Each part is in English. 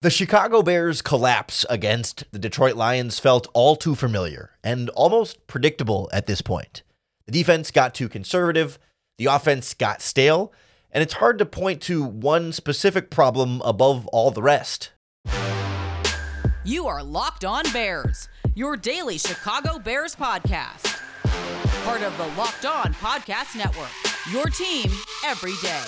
The Chicago Bears' collapse against the Detroit Lions felt all too familiar and almost predictable at this point. The defense got too conservative, the offense got stale, and it's hard to point to one specific problem above all the rest. You are Locked On Bears, your daily Chicago Bears podcast. Part of the Locked On Podcast Network, your team every day.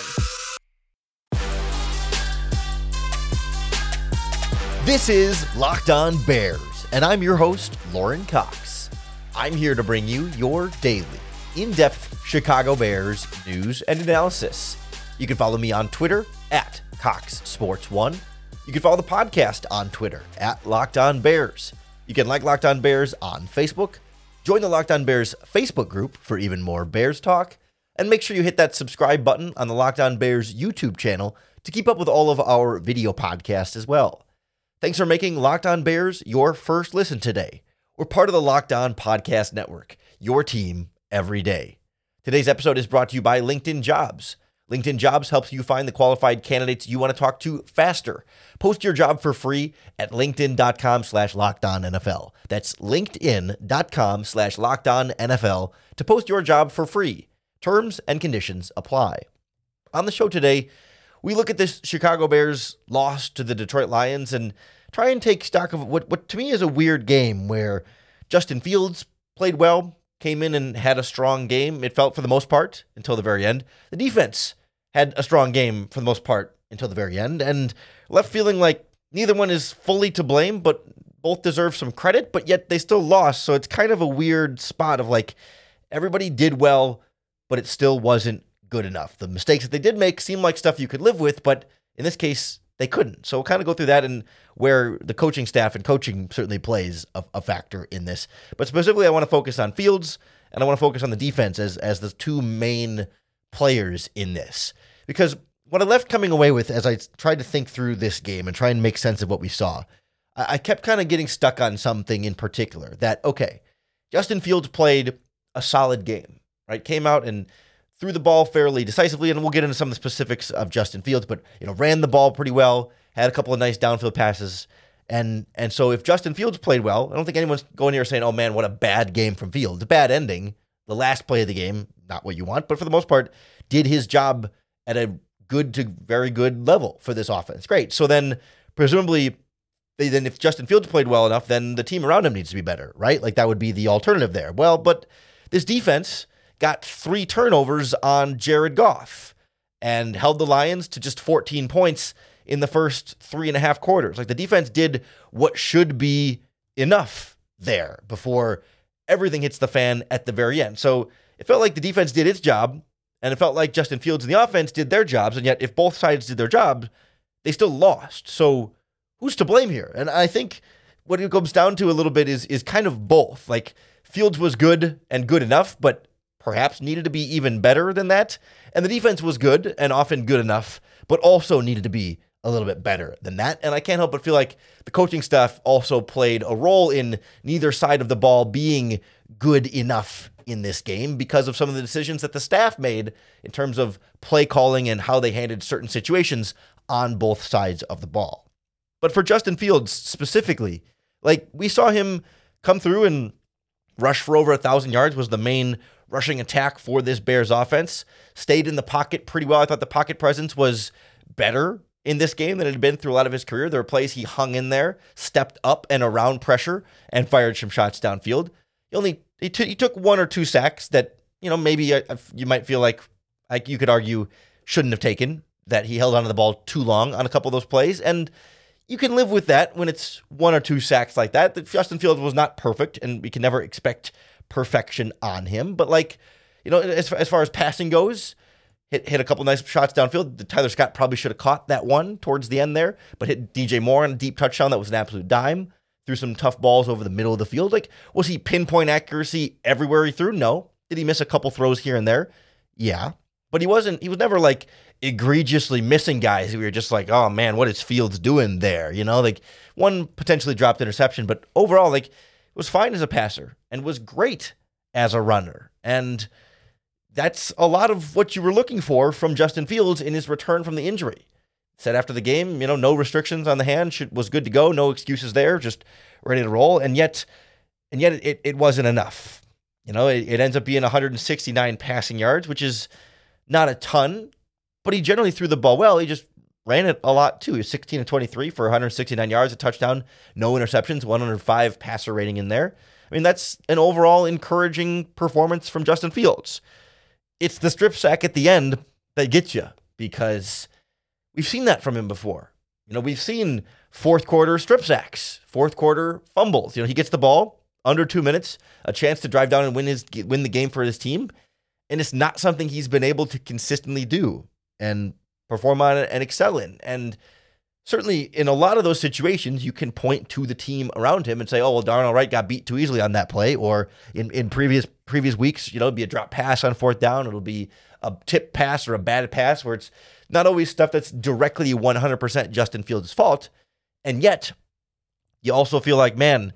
This is Locked On Bears, and I'm your host, Lauren Cox. I'm here to bring you your daily, in depth Chicago Bears news and analysis. You can follow me on Twitter at Cox Sports One. You can follow the podcast on Twitter at Locked On Bears. You can like Locked On Bears on Facebook. Join the Locked On Bears Facebook group for even more Bears talk. And make sure you hit that subscribe button on the Locked On Bears YouTube channel to keep up with all of our video podcasts as well. Thanks for making Locked On Bears your first listen today. We're part of the Locked On Podcast Network, your team every day. Today's episode is brought to you by LinkedIn Jobs. LinkedIn Jobs helps you find the qualified candidates you want to talk to faster. Post your job for free at linkedin.com slash NFL. That's linkedin.com slash NFL to post your job for free. Terms and conditions apply. On the show today, we look at this Chicago Bears loss to the Detroit Lions and try and take stock of what, what to me is a weird game where Justin Fields played well, came in and had a strong game, it felt for the most part until the very end. The defense had a strong game for the most part until the very end and left feeling like neither one is fully to blame, but both deserve some credit, but yet they still lost. So it's kind of a weird spot of like everybody did well, but it still wasn't good enough. The mistakes that they did make seem like stuff you could live with, but in this case, they couldn't. So we'll kind of go through that and where the coaching staff and coaching certainly plays a, a factor in this. But specifically, I want to focus on Fields and I want to focus on the defense as as the two main players in this. Because what I left coming away with as I tried to think through this game and try and make sense of what we saw, I, I kept kind of getting stuck on something in particular. That okay, Justin Fields played a solid game, right? Came out and threw the ball fairly decisively, and we'll get into some of the specifics of Justin Fields, but you know, ran the ball pretty well, had a couple of nice downfield passes. And and so if Justin Fields played well, I don't think anyone's going here saying, "Oh man, what a bad game from Fields." Bad ending. The last play of the game, not what you want, but for the most part, did his job at a good to very good level for this offense. Great. So then presumably then if Justin Fields played well enough, then the team around him needs to be better, right? Like that would be the alternative there. Well, but this defense got three turnovers on Jared Goff and held the Lions to just 14 points in the first three and a half quarters. Like the defense did what should be enough there before everything hits the fan at the very end. So it felt like the defense did its job, and it felt like Justin Fields and the offense did their jobs. And yet, if both sides did their jobs, they still lost. So who's to blame here? And I think what it comes down to a little bit is is kind of both. Like Fields was good and good enough, but perhaps needed to be even better than that. And the defense was good and often good enough, but also needed to be a little bit better than that. And I can't help but feel like the coaching staff also played a role in neither side of the ball being good enough in this game because of some of the decisions that the staff made in terms of play calling and how they handled certain situations on both sides of the ball. But for Justin Fields specifically, like we saw him come through and rush for over a thousand yards was the main rushing attack for this Bears offense. Stayed in the pocket pretty well. I thought the pocket presence was better in this game than it had been through a lot of his career. There were plays he hung in there, stepped up and around pressure, and fired some shots downfield. He only he, t- he took one or two sacks that you know maybe uh, you might feel like like you could argue shouldn't have taken that he held onto the ball too long on a couple of those plays and you can live with that when it's one or two sacks like that. That Justin Fields was not perfect, and we can never expect perfection on him. But like, you know, as, as far as passing goes, hit hit a couple nice shots downfield. Tyler Scott probably should have caught that one towards the end there, but hit DJ Moore on a deep touchdown that was an absolute dime. Threw some tough balls over the middle of the field. Like, was he pinpoint accuracy everywhere he threw? No. Did he miss a couple throws here and there? Yeah. But he wasn't, he was never like egregiously missing guys. We were just like, oh man, what is Fields doing there? You know, like one potentially dropped interception, but overall, like, was fine as a passer and was great as a runner. And that's a lot of what you were looking for from Justin Fields in his return from the injury. said after the game, you know, no restrictions on the hand, should, was good to go, no excuses there, just ready to roll. And yet, and yet it, it wasn't enough. You know, it, it ends up being 169 passing yards, which is not a ton, but he generally threw the ball well. He just ran it a lot too. He was 16 and 23 for 169 yards, a touchdown, no interceptions, 105 passer rating in there. I mean, that's an overall encouraging performance from Justin Fields. It's the strip sack at the end that gets you because we've seen that from him before. You know, we've seen fourth quarter strip sacks, fourth quarter fumbles. You know, he gets the ball under two minutes, a chance to drive down and win his win the game for his team, and it's not something he's been able to consistently do and perform on it and excel in. And certainly in a lot of those situations, you can point to the team around him and say, "Oh, well, Darnell Wright got beat too easily on that play," or in in previous previous weeks, you know, it'll be a drop pass on fourth down, it'll be a tip pass or a bad pass where it's not always stuff that's directly 100% Justin Fields' fault, and yet you also feel like, man,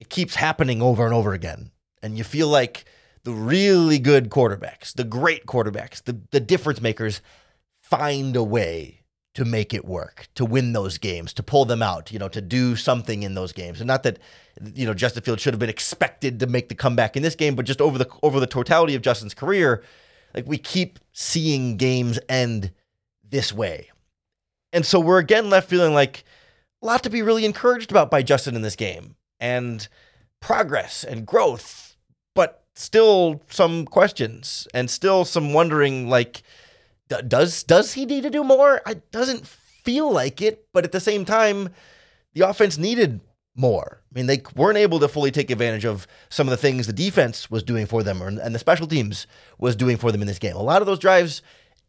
it keeps happening over and over again, and you feel like the really good quarterbacks, the great quarterbacks, the the difference makers find a way to make it work, to win those games, to pull them out, you know, to do something in those games. And not that, you know, Justin Fields should have been expected to make the comeback in this game, but just over the over the totality of Justin's career, like we keep seeing games end this way. And so we're again left feeling like a lot to be really encouraged about by Justin in this game and progress and growth, but still some questions and still some wondering like does does he need to do more? It doesn't feel like it, but at the same time, the offense needed more. I mean, they weren't able to fully take advantage of some of the things the defense was doing for them, and the special teams was doing for them in this game. A lot of those drives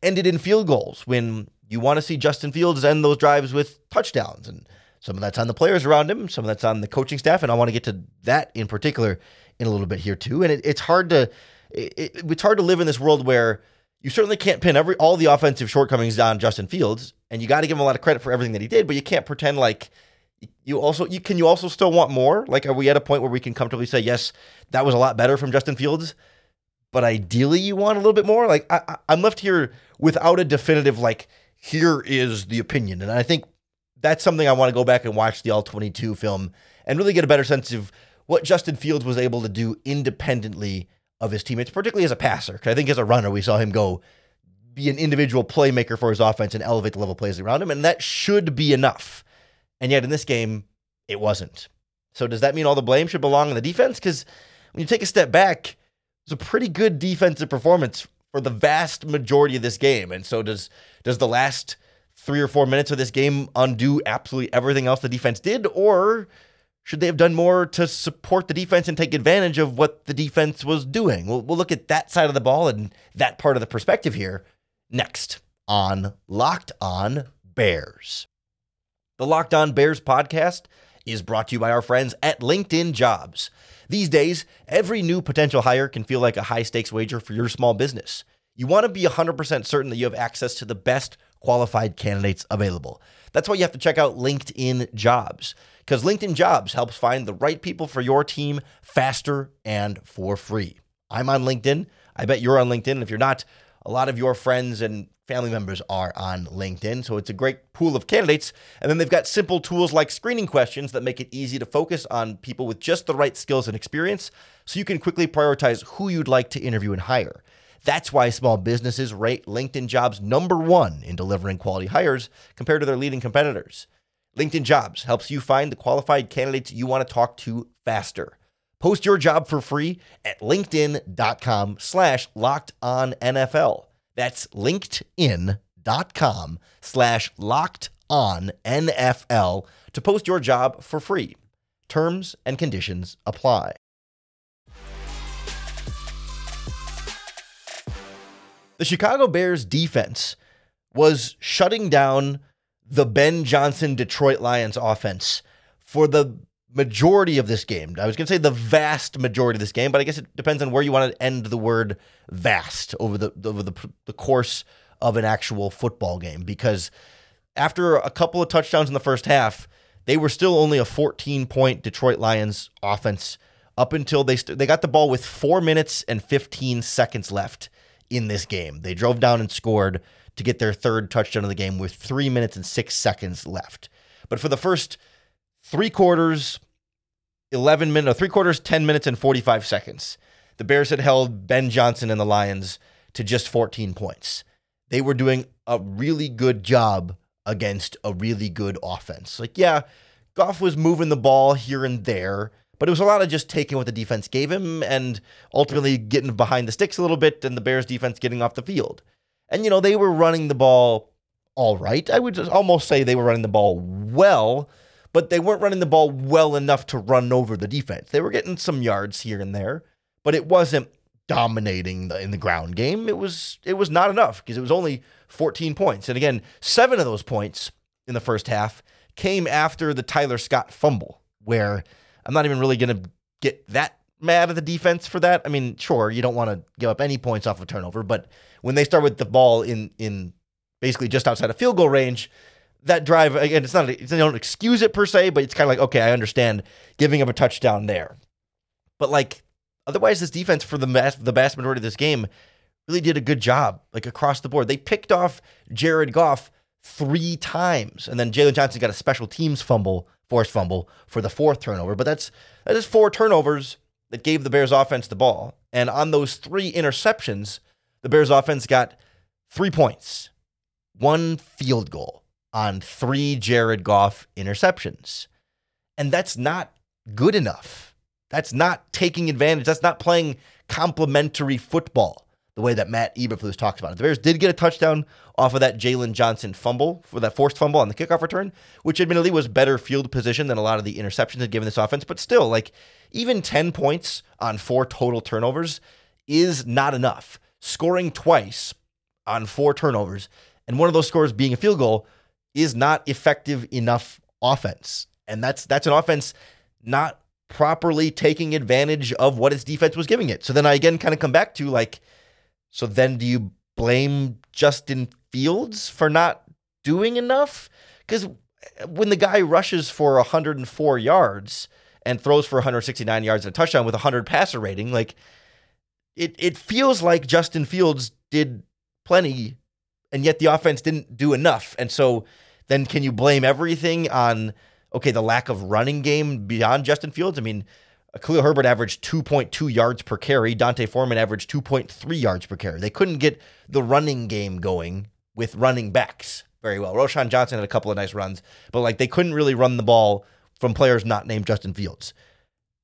ended in field goals when you want to see Justin Fields end those drives with touchdowns, and some of that's on the players around him, some of that's on the coaching staff, and I want to get to that in particular in a little bit here too. And it, it's hard to it, it's hard to live in this world where you certainly can't pin every all the offensive shortcomings on Justin Fields, and you got to give him a lot of credit for everything that he did. But you can't pretend like you also you can you also still want more. Like, are we at a point where we can comfortably say yes, that was a lot better from Justin Fields, but ideally you want a little bit more? Like, I, I'm left here without a definitive like here is the opinion, and I think that's something I want to go back and watch the All 22 film and really get a better sense of what Justin Fields was able to do independently of his teammates, particularly as a passer. I think as a runner, we saw him go be an individual playmaker for his offense and elevate the level plays around him, and that should be enough. And yet in this game, it wasn't. So does that mean all the blame should belong on the defense? Because when you take a step back, it's a pretty good defensive performance for the vast majority of this game. And so does does the last three or four minutes of this game undo absolutely everything else the defense did, or should they have done more to support the defense and take advantage of what the defense was doing? We'll, we'll look at that side of the ball and that part of the perspective here next on Locked On Bears. The Locked On Bears podcast is brought to you by our friends at LinkedIn Jobs. These days, every new potential hire can feel like a high stakes wager for your small business. You want to be 100% certain that you have access to the best qualified candidates available. That's why you have to check out LinkedIn Jobs because LinkedIn Jobs helps find the right people for your team faster and for free. I'm on LinkedIn. I bet you're on LinkedIn. And if you're not, a lot of your friends and family members are on LinkedIn. So it's a great pool of candidates. And then they've got simple tools like screening questions that make it easy to focus on people with just the right skills and experience so you can quickly prioritize who you'd like to interview and hire. That's why small businesses rate LinkedIn jobs number one in delivering quality hires compared to their leading competitors. LinkedIn Jobs helps you find the qualified candidates you want to talk to faster. Post your job for free at linkedin.com slash locked on NFL. That's linkedin.com slash locked on NFL to post your job for free. Terms and conditions apply. The Chicago Bears defense was shutting down the Ben Johnson Detroit Lions offense for the majority of this game. I was going to say the vast majority of this game, but I guess it depends on where you want to end the word vast over the over the, the course of an actual football game because after a couple of touchdowns in the first half, they were still only a 14 point Detroit Lions offense up until they st- they got the ball with 4 minutes and 15 seconds left in this game. They drove down and scored to get their third touchdown of the game with three minutes and six seconds left. But for the first three quarters, 11 minutes, no, three quarters, 10 minutes, and 45 seconds, the Bears had held Ben Johnson and the Lions to just 14 points. They were doing a really good job against a really good offense. Like, yeah, Goff was moving the ball here and there, but it was a lot of just taking what the defense gave him and ultimately getting behind the sticks a little bit and the Bears defense getting off the field. And, you know, they were running the ball all right. I would almost say they were running the ball well, but they weren't running the ball well enough to run over the defense. They were getting some yards here and there, but it wasn't dominating the, in the ground game. It was it was not enough because it was only 14 points. And again, 7 of those points in the first half came after the Tyler Scott fumble where I'm not even really going to get that mad at the defense for that. I mean, sure, you don't want to give up any points off a turnover, but when they start with the ball in in basically just outside of field goal range, that drive again, it's not they don't excuse it per se, but it's kind of like okay, I understand giving up a touchdown there, but like otherwise, this defense for the vast, the vast majority of this game really did a good job, like across the board. They picked off Jared Goff three times, and then Jaylon Johnson got a special teams fumble, forced fumble for the fourth turnover. But that's that is four turnovers that gave the Bears offense the ball, and on those three interceptions, the Bears offense got three points, one field goal on three Jared Goff interceptions. And that's not good enough. That's not taking advantage. That's not playing complementary football the way that Matt Eberflus talks about it. The Bears did get a touchdown off of that Jaylon Johnson fumble for that forced fumble on the kickoff return, which admittedly was better field position than a lot of the interceptions had given this offense. But still, like even 10 points on four total turnovers is not enough. Scoring twice on four turnovers and one of those scores being a field goal is not effective enough offense. And that's that's an offense not properly taking advantage of what its defense was giving it. So then I again kind of come back to like, so then do you blame Justin Fields for not doing enough? Because uh, when the guy rushes for 104 yards and throws for 169 yards and a touchdown with a 100 passer rating, like it it feels like Justin Fields did plenty and yet the offense didn't do enough. And so then can you blame everything on okay, the lack of running game beyond Justin Fields? I mean, Khalil Herbert averaged 2.2 yards per carry. D'Onta Foreman averaged 2.3 yards per carry. They couldn't get the running game going with running backs very well. Roschon Johnson had a couple of nice runs, but like they couldn't really run the ball from players not named Justin Fields.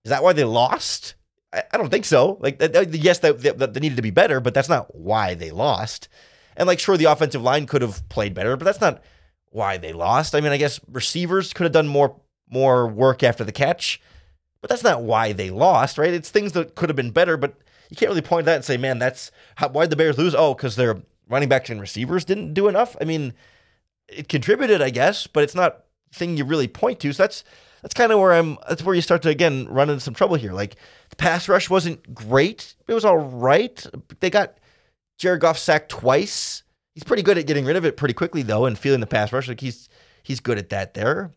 Is that why they lost? I, I don't think so. Like, yes, they, they, they needed to be better, but that's not why they lost. And like, sure, the offensive line could have played better, but that's not why they lost. I mean, I guess receivers could have done more more work after the catch, but that's not why they lost, right? It's things that could have been better, but you can't really point that and say, man, that's how, why did the Bears lose? Oh, because their running backs and receivers didn't do enough. I mean, it contributed, I guess, but it's not thing you really point to. So that's that's kind of where I'm. That's where you start to again run into some trouble here. Like the pass rush wasn't great. It was all right. They got Jared Goff sacked twice. He's pretty good at getting rid of it pretty quickly though, and feeling the pass rush. Like he's he's good at that. There,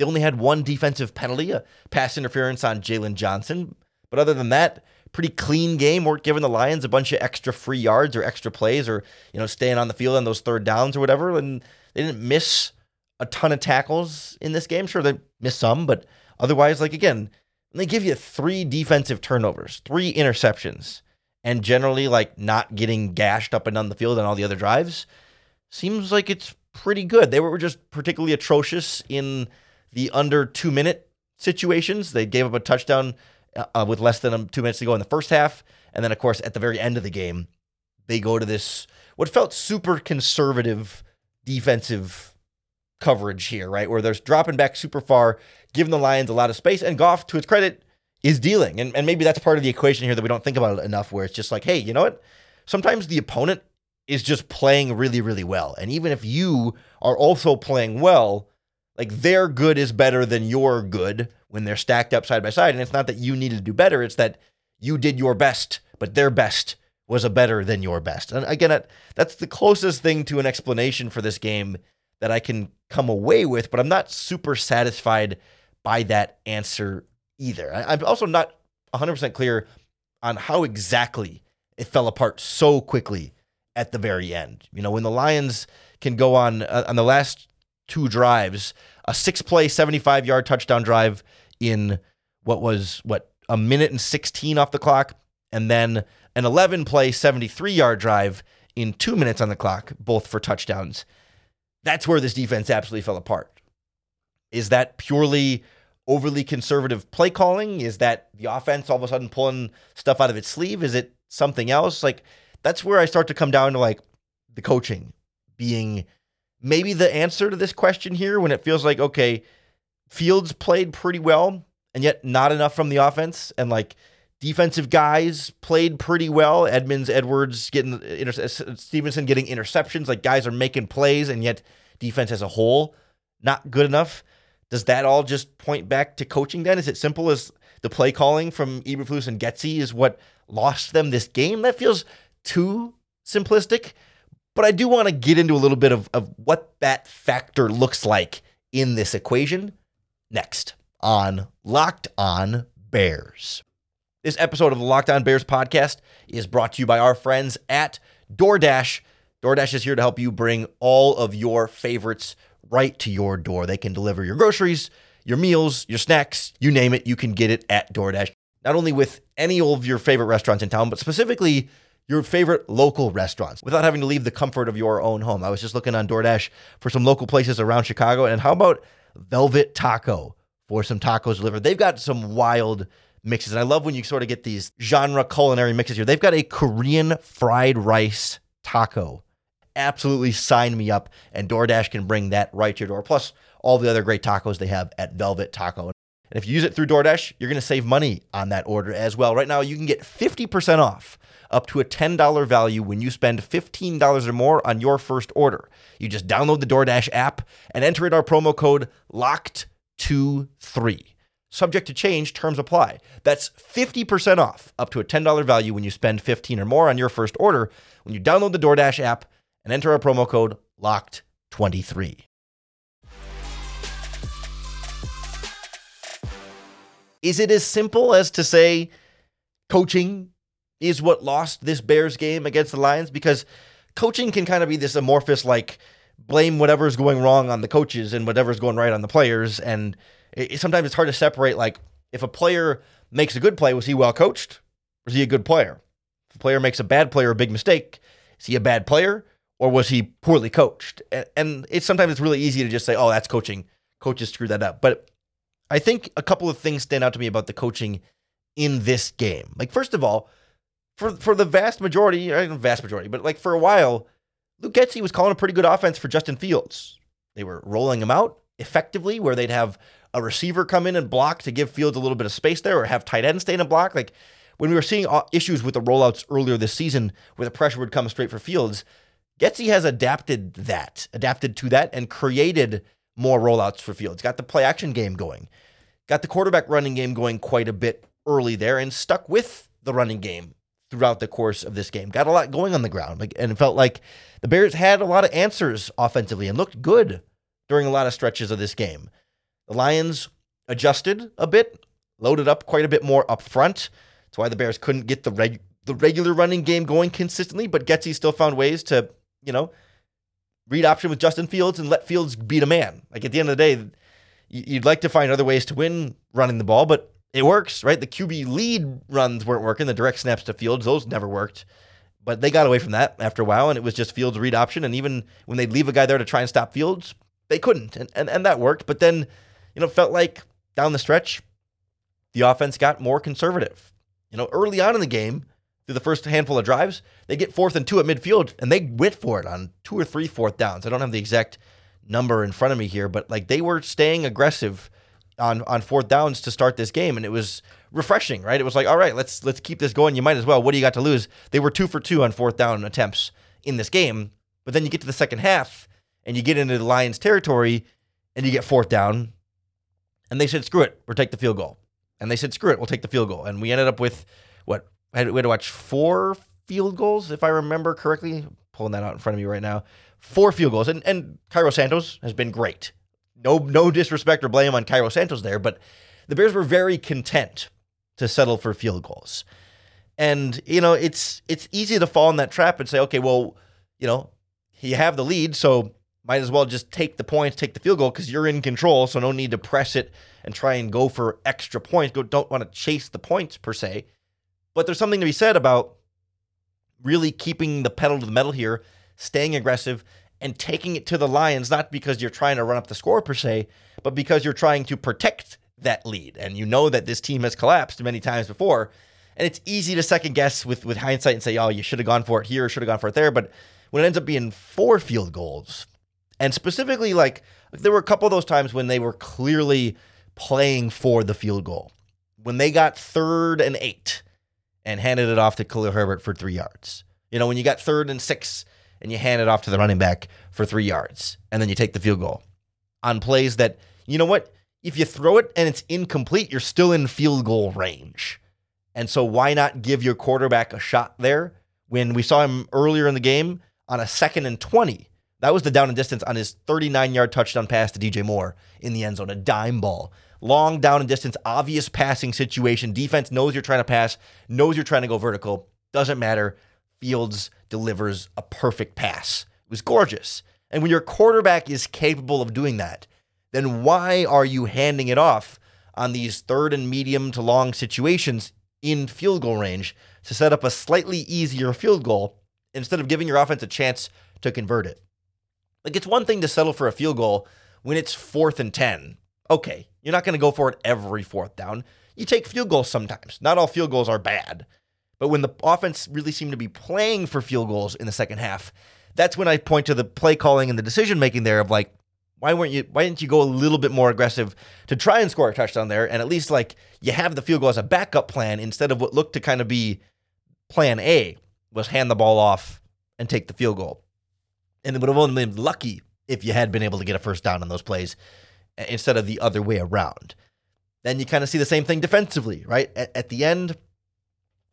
they only had one defensive penalty, a pass interference on Jaylon Johnson. But other than that, pretty clean game. weren't giving the Lions a bunch of extra free yards or extra plays or you know staying on the field on those third downs or whatever. And they didn't miss a ton of tackles in this game. Sure, they missed some, but otherwise, like again, they give you three defensive turnovers, three interceptions and generally like not getting gashed up and down the field on all the other drives seems like it's pretty good. They were just particularly atrocious in the under two minute situations. They gave up a touchdown uh, with less than two minutes to go in the first half. And then, of course, at the very end of the game, they go to this, what felt super conservative defensive coverage here, right? Where they're dropping back super far, giving the Lions a lot of space. And Goff, to his credit, is dealing. And, and maybe that's part of the equation here that we don't think about enough, where it's just like, hey, you know what? Sometimes the opponent is just playing really, really well. And even if you are also playing well, like their good is better than your good when they're stacked up side by side. And it's not that you needed to do better, it's that you did your best, but their best was a better than your best. And again, that's the closest thing to an explanation for this game that I can come away with, but I'm not super satisfied by that answer either. I, am also not 100% clear on how exactly it fell apart so quickly at the very end. You know, when the Lions can go on uh, on the last two drives, a six play, 75 yard touchdown drive in what was what a minute and 16 off the clock, and then an 11 play, 73 yard drive in two minutes on the clock, both for touchdowns. That's where this defense absolutely fell apart. Is that purely overly conservative play calling? Is that the offense all of a sudden pulling stuff out of its sleeve? Is it something else? Like, that's where I start to come down to like the coaching being maybe the answer to this question here when it feels like, okay, Fields played pretty well and yet not enough from the offense. And like defensive guys played pretty well. Edmonds, Edwards getting inter- Stevenson getting interceptions. Like guys are making plays and yet defense as a whole not good enough. Does that all just point back to coaching then? Is it simple as the play calling from Eberflus and Getsy is what lost them this game? That feels too simplistic. But I do want to get into a little bit of, of what that factor looks like in this equation next on Locked On Bears. This episode of the Locked On Bears podcast is brought to you by our friends at DoorDash. DoorDash is here to help you bring all of your favorites right to your door. They can deliver your groceries, your meals, your snacks, you name it, you can get it at DoorDash. Not only with any of your favorite restaurants in town, but specifically your favorite local restaurants without having to leave the comfort of your own home. I was just looking on DoorDash for some local places around Chicago. And how about Velvet Taco for some tacos delivered? They've got some wild mixes. And I love when you sort of get these genre culinary mixes here. They've got a Korean fried rice taco absolutely sign me up. And DoorDash can bring that right to your door. Plus, all the other great tacos they have at Velvet Taco. And if you use it through DoorDash, you're going to save money on that order as well. Right now, you can get 50% off up to a $10 value when you spend $15 or more on your first order. You just download the DoorDash app and enter in our promo code LOCKED23. Subject to change, terms apply. That's 50% off up to a $10 value when you spend 15 or more on your first order when you download the DoorDash app and enter our promo code LOCKED23. Is it as simple as to say coaching is what lost this Bears game against the Lions? Because coaching can kind of be this amorphous, like, blame whatever's going wrong on the coaches and whatever's going right on the players. And it, sometimes it's hard to separate, like, if a player makes a good play, was he well coached? Was he a good player? If a player makes a bad player a big mistake, is he a bad player? or was he poorly coached? And it's sometimes it's really easy to just say, "Oh, that's coaching. Coaches screwed that up." But I think a couple of things stand out to me about the coaching in this game. Like first of all, for for the vast majority, vast majority, but like for a while, Luke Getsy was calling a pretty good offense for Justin Fields. They were rolling him out effectively, where they'd have a receiver come in and block to give Fields a little bit of space there, or have tight end stay in a block. Like when we were seeing uh, issues with the rollouts earlier this season, where the pressure would come straight for Fields, Getsy has adapted that, adapted to that, and created more rollouts for Fields. Got the play action game going, got the quarterback running game going quite a bit early there, and stuck with the running game throughout the course of this game. Got a lot going on the ground, like, and it felt like the Bears had a lot of answers offensively and looked good during a lot of stretches of this game. The Lions adjusted a bit, loaded up quite a bit more up front. That's why the Bears couldn't get the reg- the regular running game going consistently, but Getsy still found ways to you know, read option with Justin Fields and let Fields beat a man. Like at the end of the day, you'd like to find other ways to win running the ball, but it works, right? The QB lead runs weren't working, the direct snaps to Fields, those never worked. But they got away from that after a while, and it was just Fields' read option. And even when they'd leave a guy there to try and stop Fields, they couldn't. And, and, and that worked. But then, you know, felt like down the stretch, the offense got more conservative. You know, early on in the game, through the first handful of drives, they get fourth and two at midfield, and they went for it on two or three fourth downs. I don't have the exact number in front of me here, but like they were staying aggressive on on fourth downs to start this game, and it was refreshing, right? It was like, all right, let's let's keep this going. You might as well. What do you got to lose? They were two for two on fourth down attempts in this game, but then you get to the second half and you get into the Lions territory and you get fourth down, and they said, screw it, we'll take the field goal, and they said, screw it, we'll take the field goal, and we ended up with what we had to watch four field goals, if I remember correctly. pulling that out in front of me right now. Four field goals. And, and Cairo Santos has been great. No, no disrespect or blame on Cairo Santos there, but the Bears were very content to settle for field goals. And you know, it's it's easy to fall in that trap and say, okay, well, you know, you have the lead, so might as well just take the points, take the field goal because you're in control. So no need to press it and try and go for extra points. Go, don't want to chase the points per se. But there's something to be said about really keeping the pedal to the metal here, staying aggressive, and taking it to the Lions, not because you're trying to run up the score per se, but because you're trying to protect that lead. And you know that this team has collapsed many times before. And it's easy to second guess with, with hindsight and say, oh, you should have gone for it here, should have gone for it there. But when it ends up being four field goals, and specifically, like, there were a couple of those times when they were clearly playing for the field goal. When they got third and eight and handed it off to Khalil Herbert for three yards. You know, when you got third and six and you hand it off to the running back for three yards and then you take the field goal on plays that, you know what? If you throw it and it's incomplete, you're still in field goal range. And so why not give your quarterback a shot there when we saw him earlier in the game on a second and 20? That was the down and distance on his 39 yard touchdown pass to DJ Moore in the end zone, a dime ball. Long down and distance, obvious passing situation. Defense knows you're trying to pass, knows you're trying to go vertical. Doesn't matter. Fields delivers a perfect pass. It was gorgeous. And when your quarterback is capable of doing that, then why are you handing it off on these third and medium to long situations in field goal range to set up a slightly easier field goal instead of giving your offense a chance to convert it? Like it's one thing to settle for a field goal when it's fourth and 10. Okay, you're not going to go for it every fourth down. You take field goals sometimes. Not all field goals are bad. But when the offense really seemed to be playing for field goals in the second half, that's when I point to the play calling and the decision making there of like, why weren't you why didn't you go a little bit more aggressive to try and score a touchdown there and at least like you have the field goal as a backup plan instead of what looked to kind of be plan A was hand the ball off and take the field goal. And it would have only been lucky if you had been able to get a first down on those plays instead of the other way around. Then you kind of see the same thing defensively, right? At, at the end,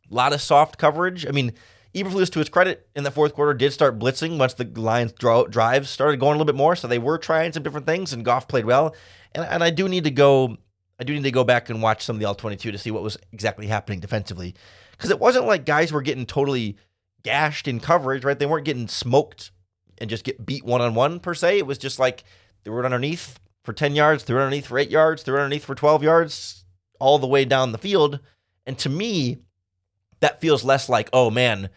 a lot of soft coverage. I mean, Eberflus, to his credit, in the fourth quarter, did start blitzing once the Lions' draw, drives started going a little bit more. So they were trying some different things, and Goff played well. And, and I do need to go. I do need to go back and watch some of the all twenty-two to see what was exactly happening defensively, because it wasn't like guys were getting totally gashed in coverage, right? They weren't getting smoked and just get beat one on one per se. It was just like they were underneath for ten yards, they were underneath for eight yards, they were underneath for twelve yards, all the way down the field. And to me, that feels less like, oh man,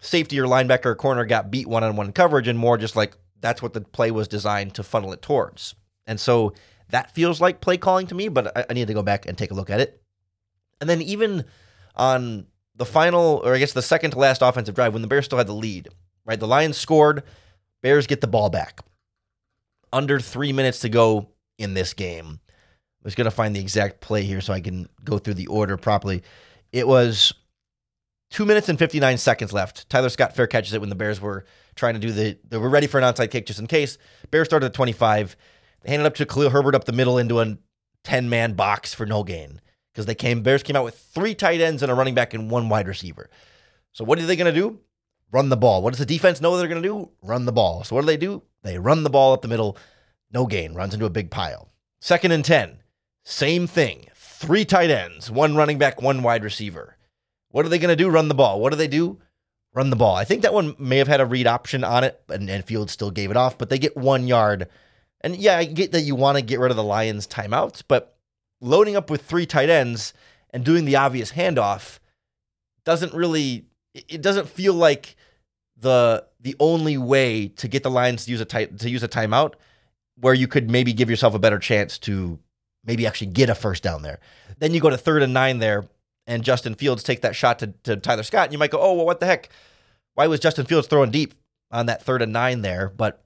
safety or linebacker or corner got beat one on one coverage, and more just like that's what the play was designed to funnel it towards. And so that feels like play calling to me, but I, I need to go back and take a look at it. And then even on the final, or I guess the second to last offensive drive, when the Bears still had the lead, right? The Lions scored, Bears get the ball back. Under three minutes to go in this game. I was going to find the exact play here so I can go through the order properly. It was Two minutes and 59 seconds left. Tyler Scott fair catches it when the Bears were trying to do the, they were ready for an onside kick just in case. Bears started at 25. They handed up to Khalil Herbert up the middle into a 10 man box for no gain because they came, Bears came out with three tight ends and a running back and one wide receiver. So what are they going to do? Run the ball. What does the defense know they're going to do? Run the ball. So what do they do? They run the ball up the middle. No gain. Runs into a big pile. Second and 10. Same thing. Three tight ends, one running back, one wide receiver. What are they going to do? Run the ball. What do they do? Run the ball. I think that one may have had a read option on it, and, and Fields still gave it off, but they get one yard. And yeah, I get that you want to get rid of the Lions' timeouts, but loading up with three tight ends and doing the obvious handoff doesn't really it doesn't feel like the the only way to get the Lions to use a tight to use a timeout where you could maybe give yourself a better chance to maybe actually get a first down there. Then you go to third and nine there and Justin Fields take that shot to, to Tyler Scott, and you might go, oh, well, what the heck? Why was Justin Fields throwing deep on that third and nine there? But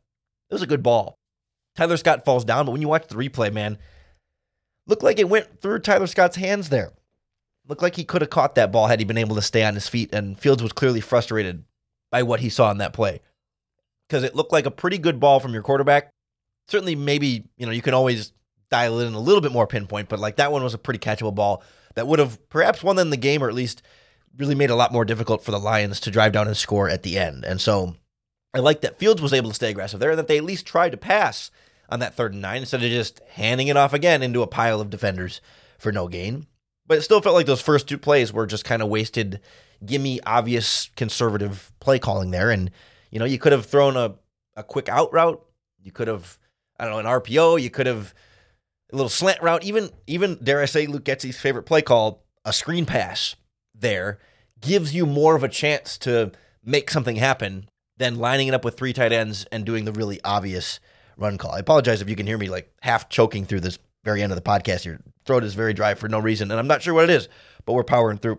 it was a good ball. Tyler Scott falls down, but when you watch the replay, man, looked like it went through Tyler Scott's hands there. Looked like he could have caught that ball had he been able to stay on his feet, and Fields was clearly frustrated by what he saw in that play. Because it looked like a pretty good ball from your quarterback. Certainly, maybe, you know, you can always dial it in a little bit more pinpoint, but like that one was a pretty catchable ball that would have perhaps won them the game or at least really made it a lot more difficult for the Lions to drive down and score at the end. And so I like that Fields was able to stay aggressive there and that they at least tried to pass on that third and nine instead of just handing it off again into a pile of defenders for no gain. But it still felt like those first two plays were just kind of wasted, gimme obvious conservative play calling there. And, you know, you could have thrown a, a quick out route. You could have, I don't know, an RPO. You could have a little slant route. Even, even dare I say, Luke Getsy's favorite play call, a screen pass there gives you more of a chance to make something happen than lining it up with three tight ends and doing the really obvious run call. I apologize if you can hear me like half choking through this very end of the podcast. Your throat is very dry for no reason, and I'm not sure what it is, but we're powering through.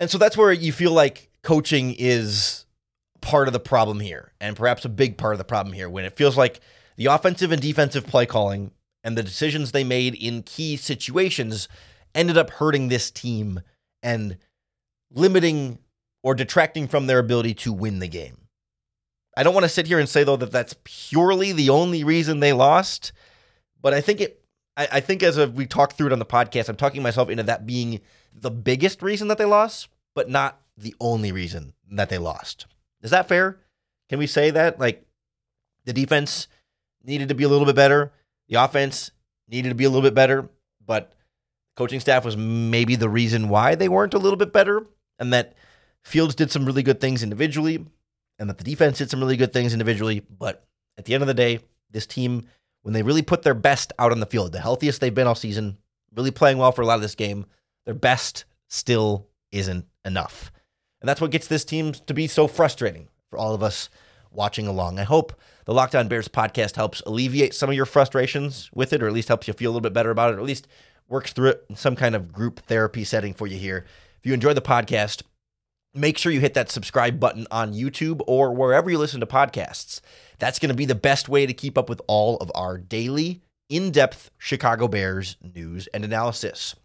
And so that's where you feel like coaching is part of the problem here, and perhaps a big part of the problem here when it feels like the offensive and defensive play calling and the decisions they made in key situations ended up hurting this team and limiting or detracting from their ability to win the game. I don't want to sit here and say though that that's purely the only reason they lost, but I think it. I, I think as a, we talk through it on the podcast, I'm talking myself into that being the biggest reason that they lost, but not the only reason that they lost. Is that fair? Can we say that like the defense needed to be a little bit better, the offense needed to be a little bit better, but coaching staff was maybe the reason why they weren't a little bit better, and that Fields did some really good things individually, and that the defense did some really good things individually. But at the end of the day, this team, when they really put their best out on the field, the healthiest they've been all season, really playing well for a lot of this game, their best still isn't enough. And that's what gets this team to be so frustrating for all of us watching along. I hope the Locked On Bears podcast helps alleviate some of your frustrations with it, or at least helps you feel a little bit better about it, or at least works through it in some kind of group therapy setting for you here. If you enjoy the podcast, make sure you hit that subscribe button on YouTube or wherever you listen to podcasts. That's going to be the best way to keep up with all of our daily, in depth Chicago Bears news and analysis.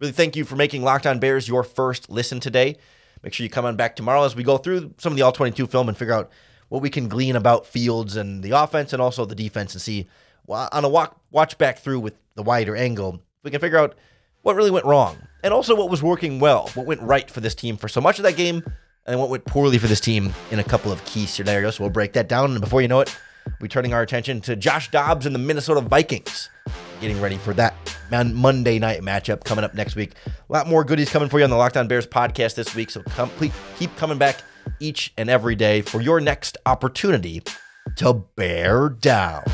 Really thank you for making Locked On Bears your first listen today. Make sure you come on back tomorrow as we go through some of the All 22 film and figure out what we can glean about Fields and the offense and also the defense and see on a walk, watch back through with the wider angle, we can figure out what really went wrong and also what was working well, what went right for this team for so much of that game, and what went poorly for this team in a couple of key scenarios. We'll break that down. And before you know it, we're turning our attention to Josh Dobbs and the Minnesota Vikings, getting ready for that Monday night matchup coming up next week. A lot more goodies coming for you on the Locked On Bears podcast this week. So come, please keep coming back each and every day for your next opportunity to bear down.